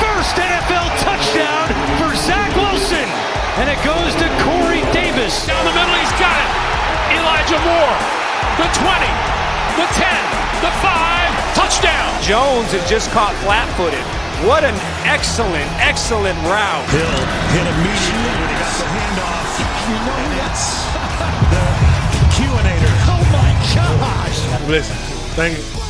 First NFL touchdown for Zach Wilson. And it goes to Corey Davis. Down the middle, he's got it. Elijah Moore. The 20, the 10, the 5, touchdown. Jones had just caught flat footed. What an excellent, excellent route. Hill hit immediately when he got the handoff. You know that's the Q-inator. Oh my gosh. Listen, thank you.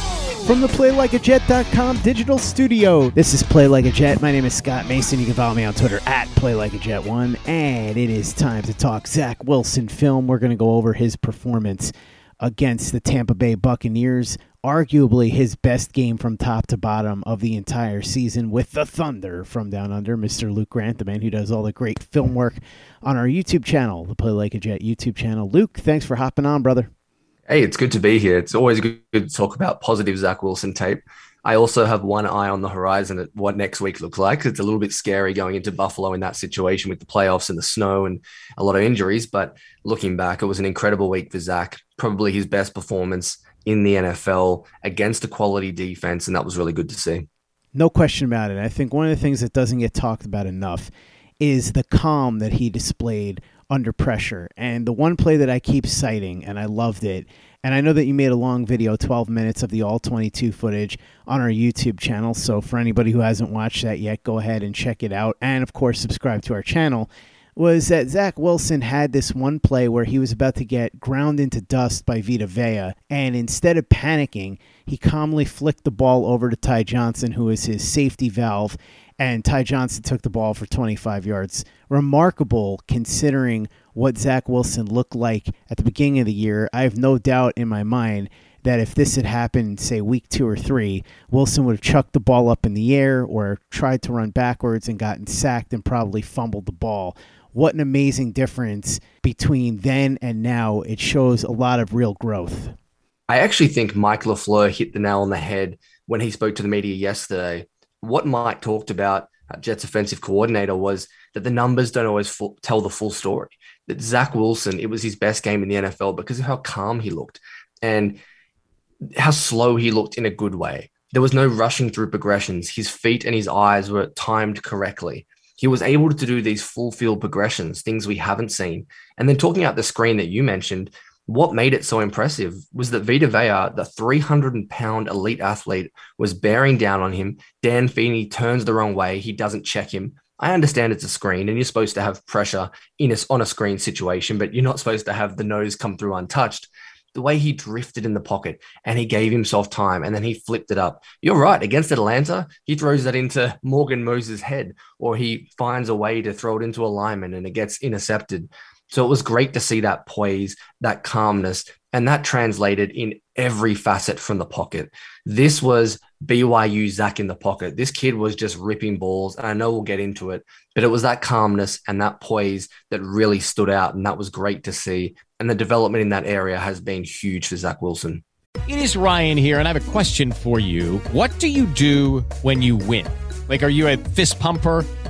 From the PlayLikeAJet.com digital studio, this is Play Like a Jet. My name is Scott Mason. You can follow me on Twitter at PlayLikeAJet1. And it is time to talk Zach Wilson film. We're going to go over his performance against the Tampa Bay Buccaneers. Arguably his best game from top to bottom of the entire season with the Thunder from down under, Mr. Luke Grant, the man who does all the great film work on our YouTube channel, the Play Like a Jet YouTube channel. Luke, thanks for hopping on, brother. Hey, it's good to be here. It's always good to talk about positive Zach Wilson tape. I also have one eye on the horizon at what next week looks like. It's a little bit scary going into Buffalo in that situation with the playoffs and the snow and a lot of injuries. But looking back, it was an incredible week for Zach. Probably his best performance in the NFL against a quality defense. And that was really good to see. No question about it. I think one of the things that doesn't get talked about enough is the calm that he displayed under pressure. And the one play that I keep citing, and I loved it, and I know that you made a long video, 12 minutes of the all 22 footage on our YouTube channel. So for anybody who hasn't watched that yet, go ahead and check it out. And of course, subscribe to our channel. Was that Zach Wilson had this one play where he was about to get ground into dust by Vita Vea, and instead of panicking, he calmly flicked the ball over to Ty Johnson, who is his safety valve, and Ty Johnson took the ball for 25 yards. Remarkable considering what Zach Wilson looked like at the beginning of the year. I have no doubt in my mind that if this had happened, say week two or three, Wilson would have chucked the ball up in the air or tried to run backwards and gotten sacked and probably fumbled the ball. What an amazing difference between then and now. It shows a lot of real growth. I actually think Mike LaFleur hit the nail on the head when he spoke to the media yesterday what Mike talked about, uh, Jets offensive coordinator, was that the numbers don't always full, tell the full story. That Zach Wilson, it was his best game in the NFL because of how calm he looked and how slow he looked in a good way. There was no rushing through progressions. His feet and his eyes were timed correctly. He was able to do these full field progressions, things we haven't seen. And then talking out the screen that you mentioned, what made it so impressive was that Vita Vea, the 300 pound elite athlete, was bearing down on him. Dan Feeney turns the wrong way. He doesn't check him. I understand it's a screen and you're supposed to have pressure in a, on a screen situation, but you're not supposed to have the nose come through untouched. The way he drifted in the pocket and he gave himself time and then he flipped it up. You're right. Against Atlanta, he throws that into Morgan Moses' head or he finds a way to throw it into a lineman and it gets intercepted. So it was great to see that poise, that calmness, and that translated in every facet from the pocket. This was BYU Zach in the pocket. This kid was just ripping balls, and I know we'll get into it, but it was that calmness and that poise that really stood out, and that was great to see. And the development in that area has been huge for Zach Wilson. It is Ryan here, and I have a question for you. What do you do when you win? Like, are you a fist pumper,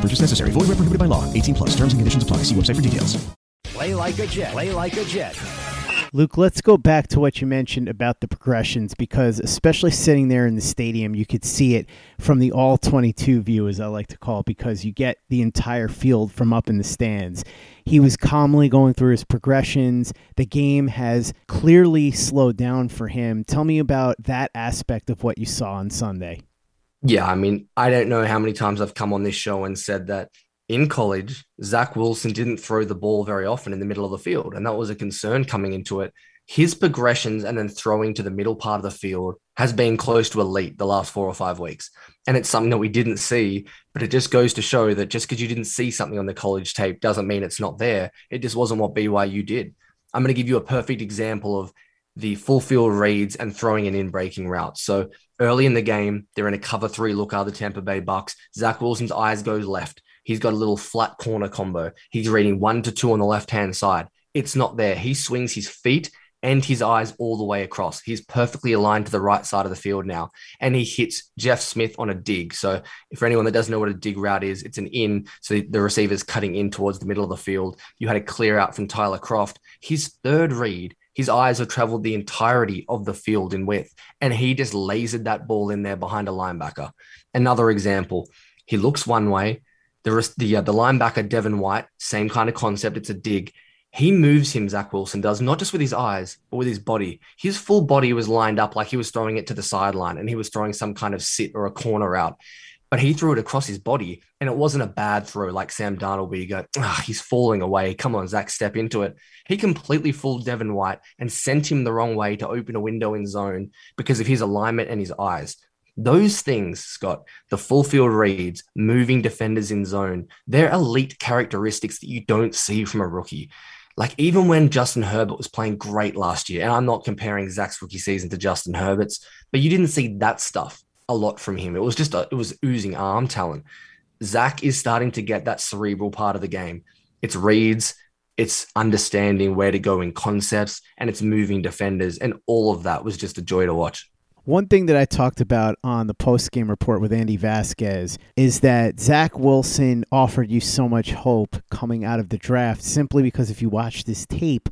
No purchase necessary. Void where prohibited by law. 18 plus. Terms and conditions apply. See website for details. Play like a Jet. Play like a Jet. Luke, let's go back to what you mentioned about the progressions because, especially sitting there in the stadium, you could see it from the all 22 view, as I like to call it, because you get the entire field from up in the stands. He was calmly going through his progressions. The game has clearly slowed down for him. Tell me about that aspect of what you saw on Sunday. Yeah, I mean, I don't know how many times I've come on this show and said that in college, Zach Wilson didn't throw the ball very often in the middle of the field. And that was a concern coming into it. His progressions and then throwing to the middle part of the field has been close to elite the last four or five weeks. And it's something that we didn't see, but it just goes to show that just because you didn't see something on the college tape doesn't mean it's not there. It just wasn't what BYU did. I'm going to give you a perfect example of the full field reads and throwing an in breaking route. So early in the game, they're in a cover three look out of the Tampa Bay Bucks. Zach Wilson's eyes goes left. He's got a little flat corner combo. He's reading one to two on the left hand side. It's not there. He swings his feet and his eyes all the way across. He's perfectly aligned to the right side of the field now. And he hits Jeff Smith on a dig. So, for anyone that doesn't know what a dig route is, it's an in. So, the receiver's cutting in towards the middle of the field. You had a clear out from Tyler Kroft. His third read, his eyes have traveled the entirety of the field in width. And he just lasered that ball in there behind a linebacker. Another example, he looks one way. The, the, uh, the linebacker, Devin White, same kind of concept. It's a dig. He moves him, Zach Wilson does, not just with his eyes, but with his body. His full body was lined up like he was throwing it to the sideline and he was throwing some kind of sit or a corner out. But he threw it across his body and it wasn't a bad throw like Sam Darnold, where you go, ah, he's falling away. Come on, Zach, step into it. He completely fooled Devin White and sent him the wrong way to open a window in zone because of his alignment and his eyes. Those things, Scott, the full field reads, moving defenders in zone, they're elite characteristics that you don't see from a rookie. Like even when Justin Herbert was playing great last year, and I'm not comparing Zach's rookie season to Justin Herbert's, but you didn't see that stuff a lot from him. It was just a, it was oozing arm talent. Zach is starting to get that cerebral part of the game. It's reads, it's understanding where to go in concepts, and it's moving defenders, and all of that was just a joy to watch. One thing that I talked about on the post game report with Andy Vasquez is that Zach Wilson offered you so much hope coming out of the draft simply because if you watch this tape,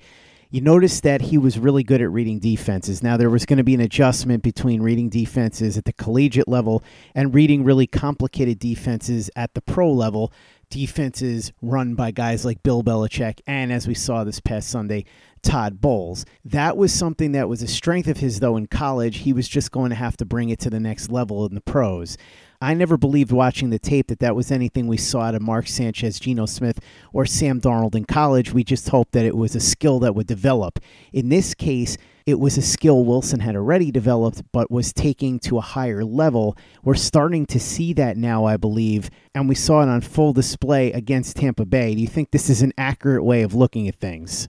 you notice that he was really good at reading defenses. Now, there was going to be an adjustment between reading defenses at the collegiate level and reading really complicated defenses at the pro level. Defenses run by guys like Bill Belichick, and as we saw this past Sunday, Todd Bowles. That was something that was a strength of his, though, in college. He was just going to have to bring it to the next level in the pros. I never believed watching the tape that that was anything we saw out of Mark Sanchez, Geno Smith, or Sam Darnold in college. We just hoped that it was a skill that would develop. In this case, it was a skill Wilson had already developed, but was taking to a higher level. We're starting to see that now, I believe, and we saw it on full display against Tampa Bay. Do you think this is an accurate way of looking at things?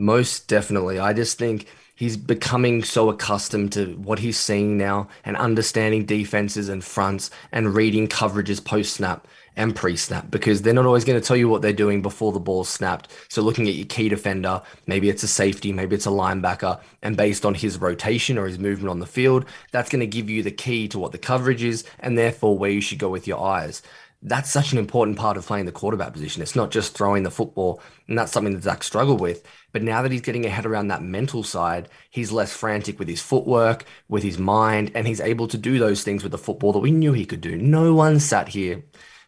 Most definitely. I just think he's becoming so accustomed to what he's seeing now and understanding defenses and fronts and reading coverages post snap and pre snap because they're not always going to tell you what they're doing before the ball's snapped. So, looking at your key defender, maybe it's a safety, maybe it's a linebacker, and based on his rotation or his movement on the field, that's going to give you the key to what the coverage is and therefore where you should go with your eyes that's such an important part of playing the quarterback position. It's not just throwing the football, and that's something that Zach struggled with. But now that he's getting a head around that mental side, he's less frantic with his footwork, with his mind, and he's able to do those things with the football that we knew he could do. No one sat here,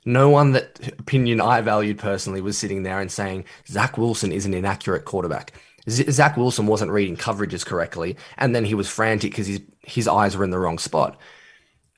no one that opinion I valued personally was sitting there and saying Zach Wilson is an inaccurate quarterback. Zach Wilson wasn't reading coverages correctly, and then he was frantic because his his eyes were in the wrong spot.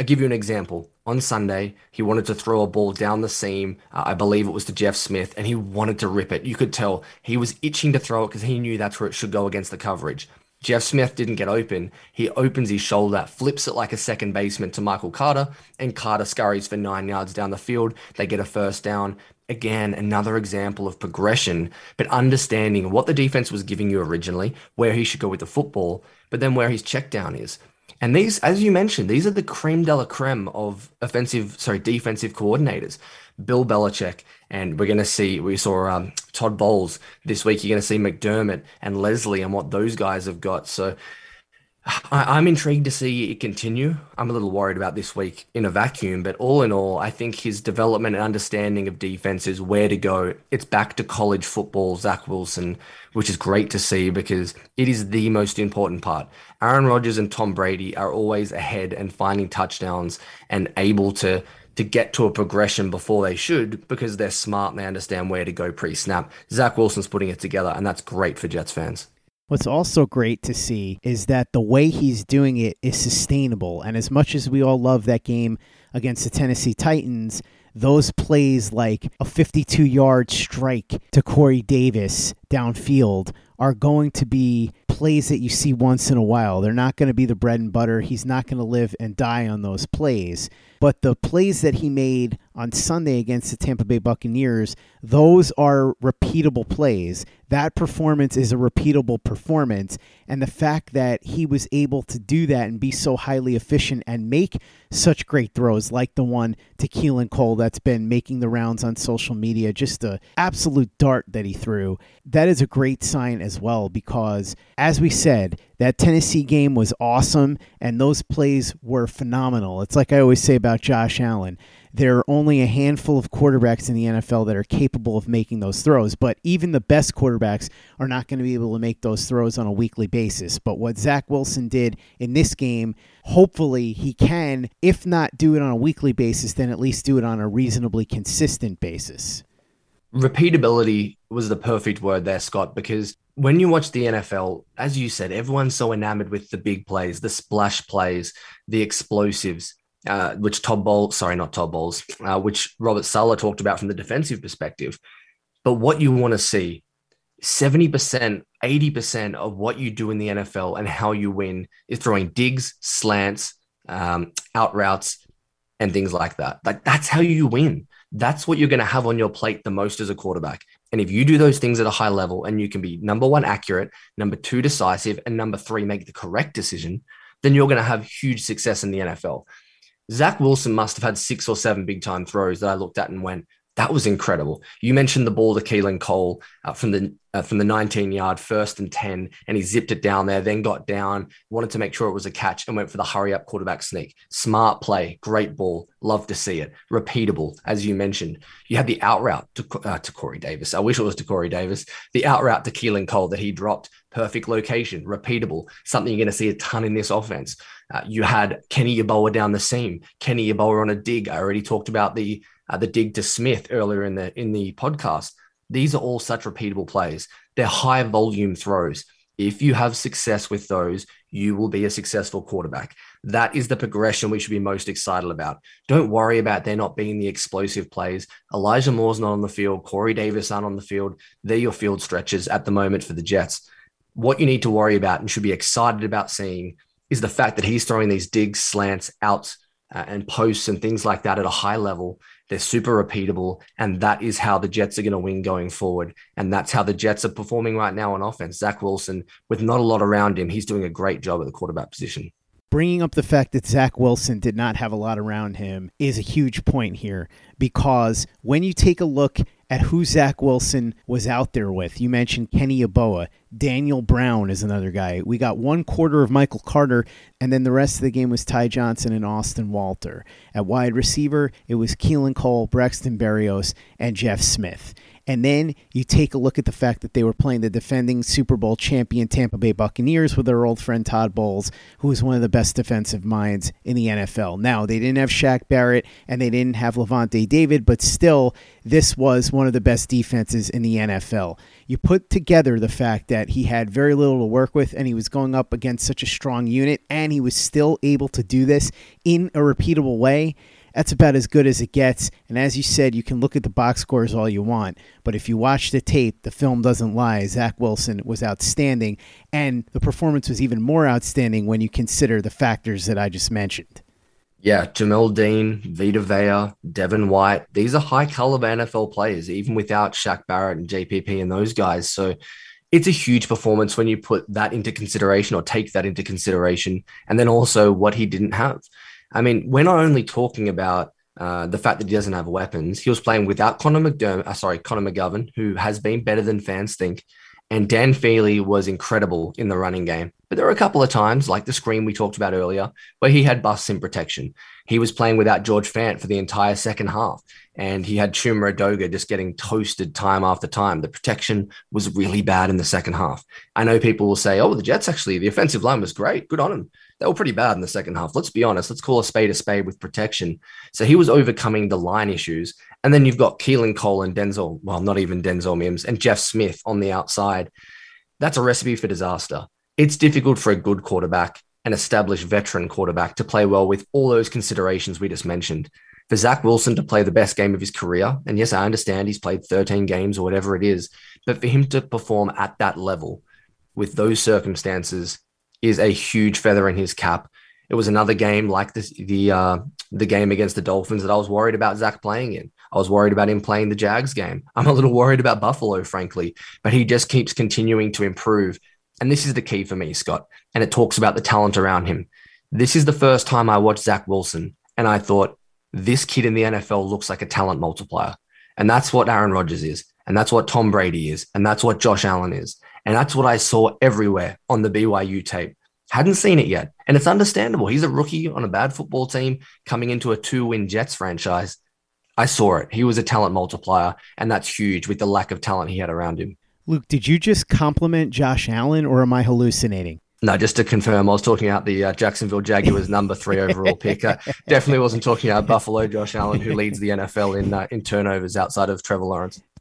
I'll give you an example. On Sunday, he wanted to throw a ball down the seam. Uh, I believe it was to Jeff Smith, and he wanted to rip it. You could tell he was itching to throw it because he knew that's where it should go against the coverage. Jeff Smith didn't get open. He opens his shoulder, flips it like a second baseman to Michael Carter, and Carter scurries for nine yards down the field. They get a first down. Again, another example of progression, but understanding what the defense was giving you originally, where he should go with the football, but then where his check down is. And these, as you mentioned, these are the creme de la creme of offensive, sorry, defensive coordinators. Bill Belichick, and we're going to see, we saw um, Todd Bowles this week. You're going to see McDermott and Leslie and what those guys have got. So I, am intrigued to see it continue. I'm a little worried about this week in a vacuum, but all in all, I think his development and understanding of defense is where to go. It's back to college football, Zach Wilson, which is great to see because it is the most important part. Aaron Rodgers and Tom Brady are always ahead and finding touchdowns and able to to get to a progression before they should because they're smart and they understand where to go pre-snap. Zach Wilson's putting it together, and that's great for Jets fans. What's also great to see is that the way he's doing it is sustainable. And as much as we all love that game against the Tennessee Titans, those plays like a 52 yard strike to Corey Davis downfield are going to be plays that you see once in a while. They're not going to be the bread and butter. He's not going to live and die on those plays. But the plays that he made on Sunday against the Tampa Bay Buccaneers, those are repeatable plays. That performance is a repeatable performance. And the fact that he was able to do that and be so highly efficient and make such great throws, like the one to Keelan Cole that's been making the rounds on social media, just the absolute dart that he threw, that is a great sign as well because, as we said, that Tennessee game was awesome and those plays were phenomenal. It's like I always say about Josh Allen. There are only a handful of quarterbacks in the NFL that are capable of making those throws, but even the best quarterbacks are not going to be able to make those throws on a weekly basis. But what Zach Wilson did in this game, hopefully he can, if not do it on a weekly basis, then at least do it on a reasonably consistent basis repeatability was the perfect word there, Scott, because when you watch the NFL, as you said, everyone's so enamored with the big plays, the splash plays, the explosives, uh, which Todd Bowles, sorry, not Todd Bowles, uh, which Robert Saleh talked about from the defensive perspective. But what you want to see, 70%, 80% of what you do in the NFL and how you win is throwing digs, slants, um, out routes, and things like that. Like that's how you win. That's what you're going to have on your plate the most as a quarterback. And if you do those things at a high level and you can be number one, accurate, number two, decisive, and number three, make the correct decision, then you're going to have huge success in the NFL. Zach Wilson must have had six or seven big time throws that I looked at and went, that was incredible. You mentioned the ball to Keelan Cole uh, from the uh, from the 19 yard first and 10, and he zipped it down there, then got down, wanted to make sure it was a catch, and went for the hurry up quarterback sneak. Smart play, great ball. Love to see it. Repeatable, as you mentioned. You had the out route to, uh, to Corey Davis. I wish it was to Corey Davis. The out route to Keelan Cole that he dropped. Perfect location, repeatable, something you're going to see a ton in this offense. Uh, you had Kenny Yeboah down the seam, Kenny Yeboah on a dig. I already talked about the uh, the dig to Smith earlier in the in the podcast. These are all such repeatable plays. They're high volume throws. If you have success with those, you will be a successful quarterback. That is the progression we should be most excited about. Don't worry about there not being the explosive plays. Elijah Moore's not on the field. Corey Davis aren't on the field. They're your field stretches at the moment for the Jets. What you need to worry about and should be excited about seeing is the fact that he's throwing these digs, slants, outs, uh, and posts and things like that at a high level They're super repeatable, and that is how the Jets are going to win going forward. And that's how the Jets are performing right now on offense. Zach Wilson, with not a lot around him, he's doing a great job at the quarterback position. Bringing up the fact that Zach Wilson did not have a lot around him is a huge point here because when you take a look at who Zach Wilson was out there with, you mentioned Kenny Yeboah, Daniel Brown is another guy. We got one quarter of Michael Carter, and then the rest of the game was Ty Johnson and Austin Walter. At wide receiver, it was Keelan Cole, Braxton Berrios, and Jeff Smith. And then you take a look at the fact that they were playing the defending Super Bowl champion Tampa Bay Buccaneers with their old friend Todd Bowles, who is one of the best defensive minds in the NFL. Now, they didn't have Shaq Barrett and they didn't have Lavonte David, but still, this was one of the best defenses in the NFL. You put together the fact that he had very little to work with and he was going up against such a strong unit and he was still able to do this in a repeatable way that's about as good as it gets. And as you said, you can look at the box scores all you want, but if you watch the tape, the film doesn't lie. Zach Wilson was outstanding, and the performance was even more outstanding when you consider the factors that I just mentioned. Yeah, Jamel Dean, Vita Vea, Devin White, these are high caliber NFL players, even without Shaq Barrett and JPP and those guys. So it's a huge performance when you put that into consideration or take that into consideration. And then also what he didn't have. I mean, we're not only talking about uh, the fact that he doesn't have weapons. He was playing without Connor McDermott, uh, sorry, Connor McGovern, who has been better than fans think. And Dan Feeney was incredible in the running game. But there were a couple of times, like the screen we talked about earlier, where he had busts in protection. He was playing without George Fant for the entire second half, and he had Chuma Edoga just getting toasted time after time. The protection was really bad in the second half. I know people will say, oh, the Jets actually, the offensive line was great. Good on him they were pretty bad in the second half. Let's be honest. Let's call a spade a spade with protection. So he was overcoming the line issues. And then you've got Keelan Cole and Denzel, well, not even Denzel Mims, and Jeff Smith on the outside. That's a recipe for disaster. It's difficult for a good quarterback, an established veteran quarterback, to play well with all those considerations we just mentioned. For Zach Wilson to play the best game of his career, and yes, I understand he's played 13 games or whatever it is, but for him to perform at that level with those circumstances, is a huge feather in his cap. It was another game like this, the uh, the game against the Dolphins that I was worried about Zach playing in. I was worried about him playing the Jags game. I'm a little worried about Buffalo, frankly, but he just keeps continuing to improve. And this is the key for me, Scott. And it talks about the talent around him. This is the first time I watched Zach Wilson, and I thought this kid in the NFL looks like a talent multiplier. And that's what Aaron Rodgers is. And that's what Tom Brady is. And that's what Josh Allen is. And that's what I saw everywhere on the BYU tape. Hadn't seen it yet. And it's understandable. He's a rookie on a bad football team coming into a two win Jets franchise. I saw it. He was a talent multiplier, and that's huge with the lack of talent he had around him. Luke, did you just compliment Josh Allen, or am I hallucinating? No, just to confirm, I was talking about the uh, Jacksonville Jaguars number three overall pick. Uh, definitely wasn't talking about Buffalo Josh Allen, who leads the NFL in uh, in turnovers outside of Trevor Lawrence.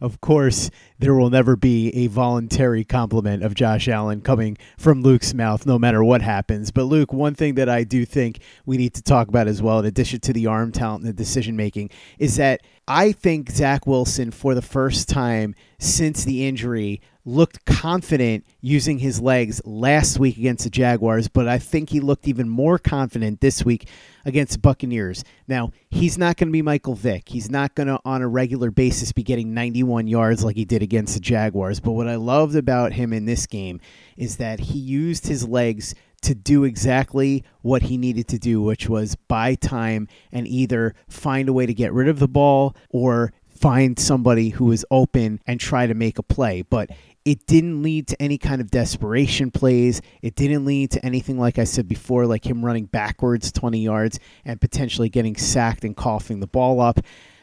of course, there will never be a voluntary compliment of Josh Allen coming from Luke's mouth, no matter what happens. But, Luke, one thing that I do think we need to talk about as well, in addition to the arm talent and the decision making, is that I think Zach Wilson, for the first time since the injury, looked confident using his legs last week against the Jaguars, but I think he looked even more confident this week against the Buccaneers. Now, he's not going to be Michael Vick. He's not going to, on a regular basis, be getting 91 yards like he did against the Jaguars. But what I loved about him in this game is that he used his legs to do exactly what he needed to do, which was buy time and either find a way to get rid of the ball or find somebody who is open and try to make a play. But it didn't lead to any kind of desperation plays. It didn't lead to anything, like I said before, like him running backwards 20 yards and potentially getting sacked and coughing the ball up.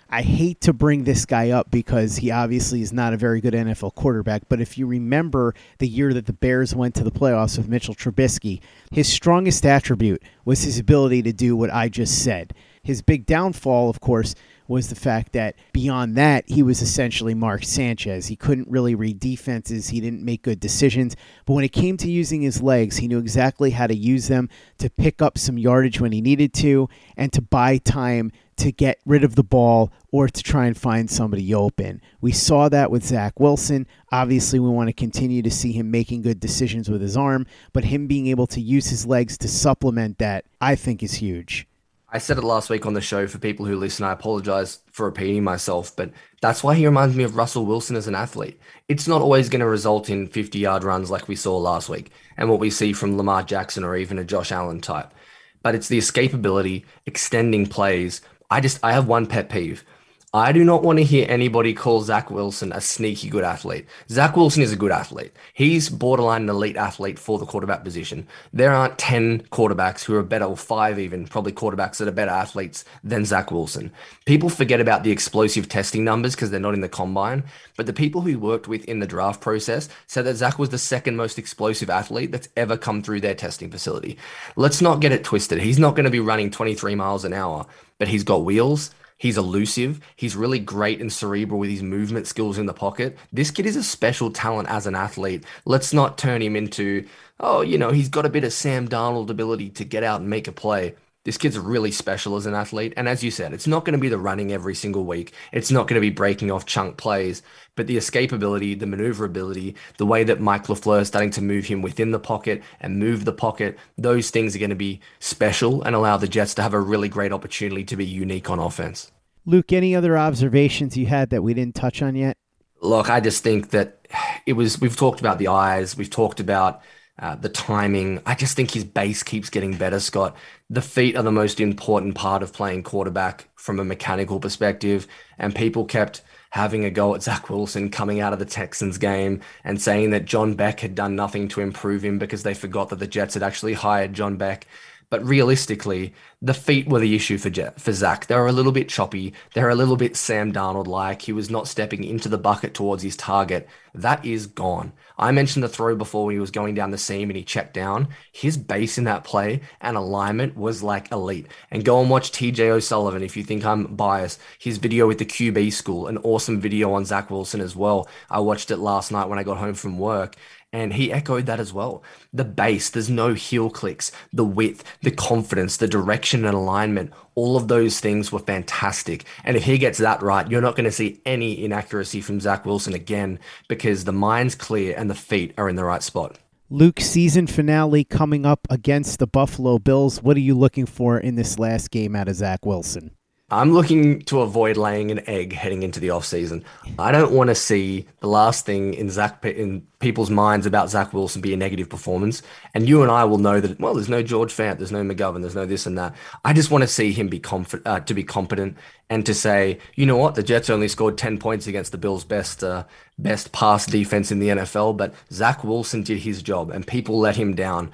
I hate to bring this guy up because he obviously is not a very good NFL quarterback. But if you remember the year that the Bears went to the playoffs with Mitchell Trubisky, his strongest attribute was his ability to do what I just said. His big downfall, of course, was the fact that beyond that, he was essentially Mark Sanchez. He couldn't really read defenses, he didn't make good decisions. But when it came to using his legs, he knew exactly how to use them to pick up some yardage when he needed to and to buy time to get rid of the ball or to try and find somebody open. We saw that with Zach Wilson. Obviously, we want to continue to see him making good decisions with his arm, but him being able to use his legs to supplement that, I think, is huge. I said it last week on the show for people who listen. I apologize for repeating myself, but that's why he reminds me of Russell Wilson as an athlete. It's not always going to result in 50 yard runs like we saw last week and what we see from Lamar Jackson or even a Josh Allen type, but it's the escapability, extending plays. I just, I have one pet peeve. I do not want to hear anybody call Zach Wilson a sneaky good athlete. Zach Wilson is a good athlete. He's borderline an elite athlete for the quarterback position. There aren't 10 quarterbacks who are better, or five even, probably quarterbacks that are better athletes than Zach Wilson. People forget about the explosive testing numbers because they're not in the combine, but the people who worked with in the draft process said that Zach was the second most explosive athlete that's ever come through their testing facility. Let's not get it twisted. He's not going to be running 23 miles an hour, but he's got wheels. He's elusive. He's really great and cerebral with his movement skills in the pocket. This kid is a special talent as an athlete. Let's not turn him into, oh, you know, he's got a bit of Sam Darnold ability to get out and make a play. This kid's really special as an athlete. And as you said, it's not going to be the running every single week. It's not going to be breaking off chunk plays, but the escapability, the maneuverability, the way that Mike LaFleur is starting to move him within the pocket and move the pocket, those things are going to be special and allow the Jets to have a really great opportunity to be unique on offense. Luke, any other observations you had that we didn't touch on yet? Look, I just think that it was, we've talked about the eyes, we've talked about uh, the timing. I just think his base keeps getting better, Scott. The feet are the most important part of playing quarterback from a mechanical perspective. And people kept having a go at Zach Wilson coming out of the Texans game and saying that John Beck had done nothing to improve him because they forgot that the Jets had actually hired John Beck. But realistically, the feet were the issue for Jet, for Zach. They were a little bit choppy. They're a little bit Sam Darnold like. He was not stepping into the bucket towards his target. That is gone. I mentioned the throw before when he was going down the seam and he checked down. His base in that play and alignment was like elite. And go and watch TJ O'Sullivan if you think I'm biased. His video with the QB school, an awesome video on Zach Wilson as well. I watched it last night when I got home from work. And he echoed that as well. The base, there's no heel clicks, the width, the confidence, the direction and alignment, all of those things were fantastic. And if he gets that right, you're not going to see any inaccuracy from Zach Wilson again because the mind's clear and the feet are in the right spot. Luke, season finale coming up against the Buffalo Bills. What are you looking for in this last game out of Zach Wilson? I'm looking to avoid laying an egg heading into the offseason. I don't want to see the last thing in Zach in people's minds about Zach Wilson be a negative performance. And you and I will know that well, there's no George Fant, there's no McGovern, there's no this and that. I just want to see him be uh, to be competent, and to say, you know what, the Jets only scored ten points against the Bills' best uh, best pass defense in the NFL, but Zach Wilson did his job, and people let him down.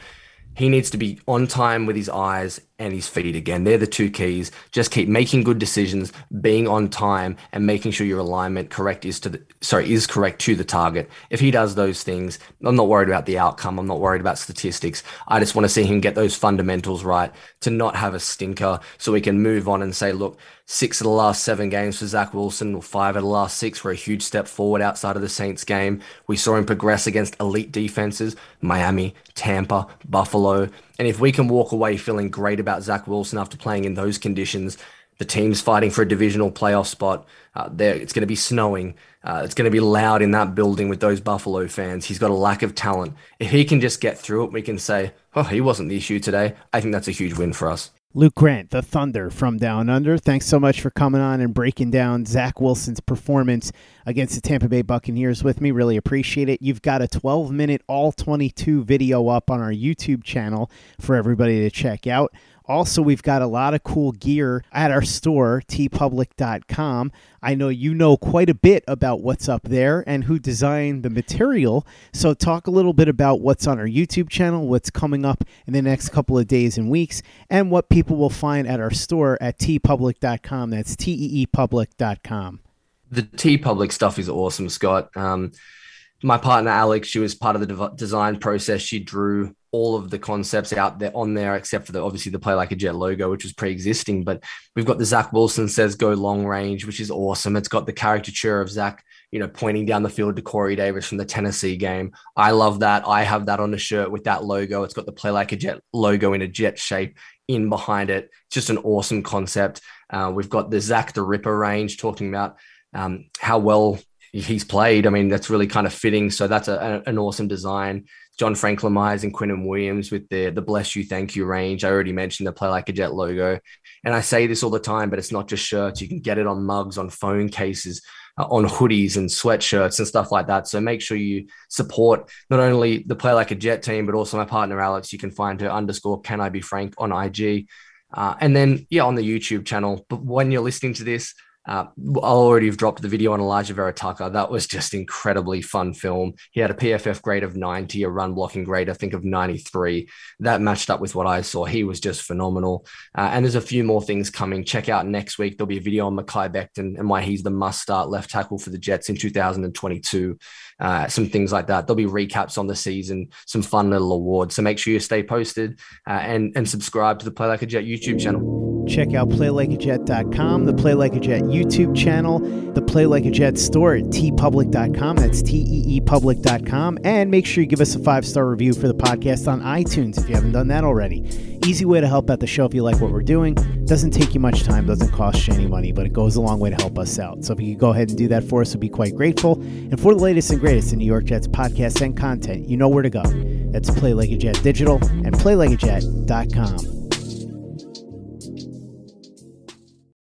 He needs to be on time with his eyes and his feet again. They're the two keys. Just keep making good decisions, being on time, and making sure your alignment correct is to the sorry is correct to the target. If he does those things, I'm not worried about the outcome. I'm not worried about statistics. I just want to see him get those fundamentals right to not have a stinker, so we can move on and say, look, six of the last seven games for Zach Wilson, or five of the last six were a huge step forward outside of the Saints game. We saw him progress against elite defenses, Miami, Tampa, Buffalo. And if we can walk away feeling great about Zach Wilson after playing in those conditions, the team's fighting for a divisional playoff spot. Uh, there, it's going to be snowing. Uh, it's going to be loud in that building with those Buffalo fans. He's got a lack of talent. If he can just get through it, we can say, "Oh, he wasn't the issue today." I think that's a huge win for us. Luke Grant, the Thunder from Down Under. Thanks so much for coming on and breaking down Zach Wilson's performance against the Tampa Bay Buccaneers with me. Really appreciate it. You've got a 12 minute all 22 video up on our YouTube channel for everybody to check out. Also, we've got a lot of cool gear at our store, teepublic.com. I know you know quite a bit about what's up there and who designed the material. So, talk a little bit about what's on our YouTube channel, what's coming up in the next couple of days and weeks, and what people will find at our store at teepublic.com. That's T E E public.com. The TeePublic stuff is awesome, Scott. Um, my partner Alex, she was part of the design process. She drew all of the concepts out there on there, except for the obviously the play like a jet logo, which was pre-existing. But we've got the Zach Wilson says go long range, which is awesome. It's got the caricature of Zach, you know, pointing down the field to Corey Davis from the Tennessee game. I love that. I have that on the shirt with that logo. It's got the play like a jet logo in a jet shape in behind it. Just an awesome concept. Uh, we've got the Zach the Ripper range talking about um, how well he's played. I mean, that's really kind of fitting. So that's a, an awesome design John Franklin Myers and Quinnen Williams with the the bless you, thank you range. I already mentioned the play like a jet logo. And I say this all the time, but it's not just shirts. You can get it on mugs, on phone cases, uh, on hoodies and sweatshirts and stuff like that. So make sure you support not only the play like a jet team, but also my partner Alex. You can find her underscore can I be frank on IG. Uh, and then yeah, on the YouTube channel. But when you're listening to this, uh, I already have dropped the video on Alijah Vera Tucker. That was just incredibly fun film. He had a PFF grade of 90, a run blocking grade, I think, of 93. That matched up with what I saw. He was just phenomenal. Uh, and there's a few more things coming. Check out next week. There'll be a video on Mekhi Becton and why he's the must start left tackle for the Jets in 2022. Uh, some things like that. There'll be recaps on the season, some fun little awards. So make sure you stay posted uh, and, and subscribe to the Play Like a Jet YouTube channel. Check out playlikeajet.com, the Play Like a Jet YouTube channel, the Play Like a Jet store at teepublic.com. That's T E E public.com. And make sure you give us a five star review for the podcast on iTunes if you haven't done that already. Easy way to help out the show if you like what we're doing. Doesn't take you much time, doesn't cost you any money, but it goes a long way to help us out. So if you could go ahead and do that for us, we'd be quite grateful. And for the latest and greatest in New York Jets podcasts and content, you know where to go. That's Play Like a Jet Digital and playlikeajet.com.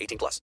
18 plus.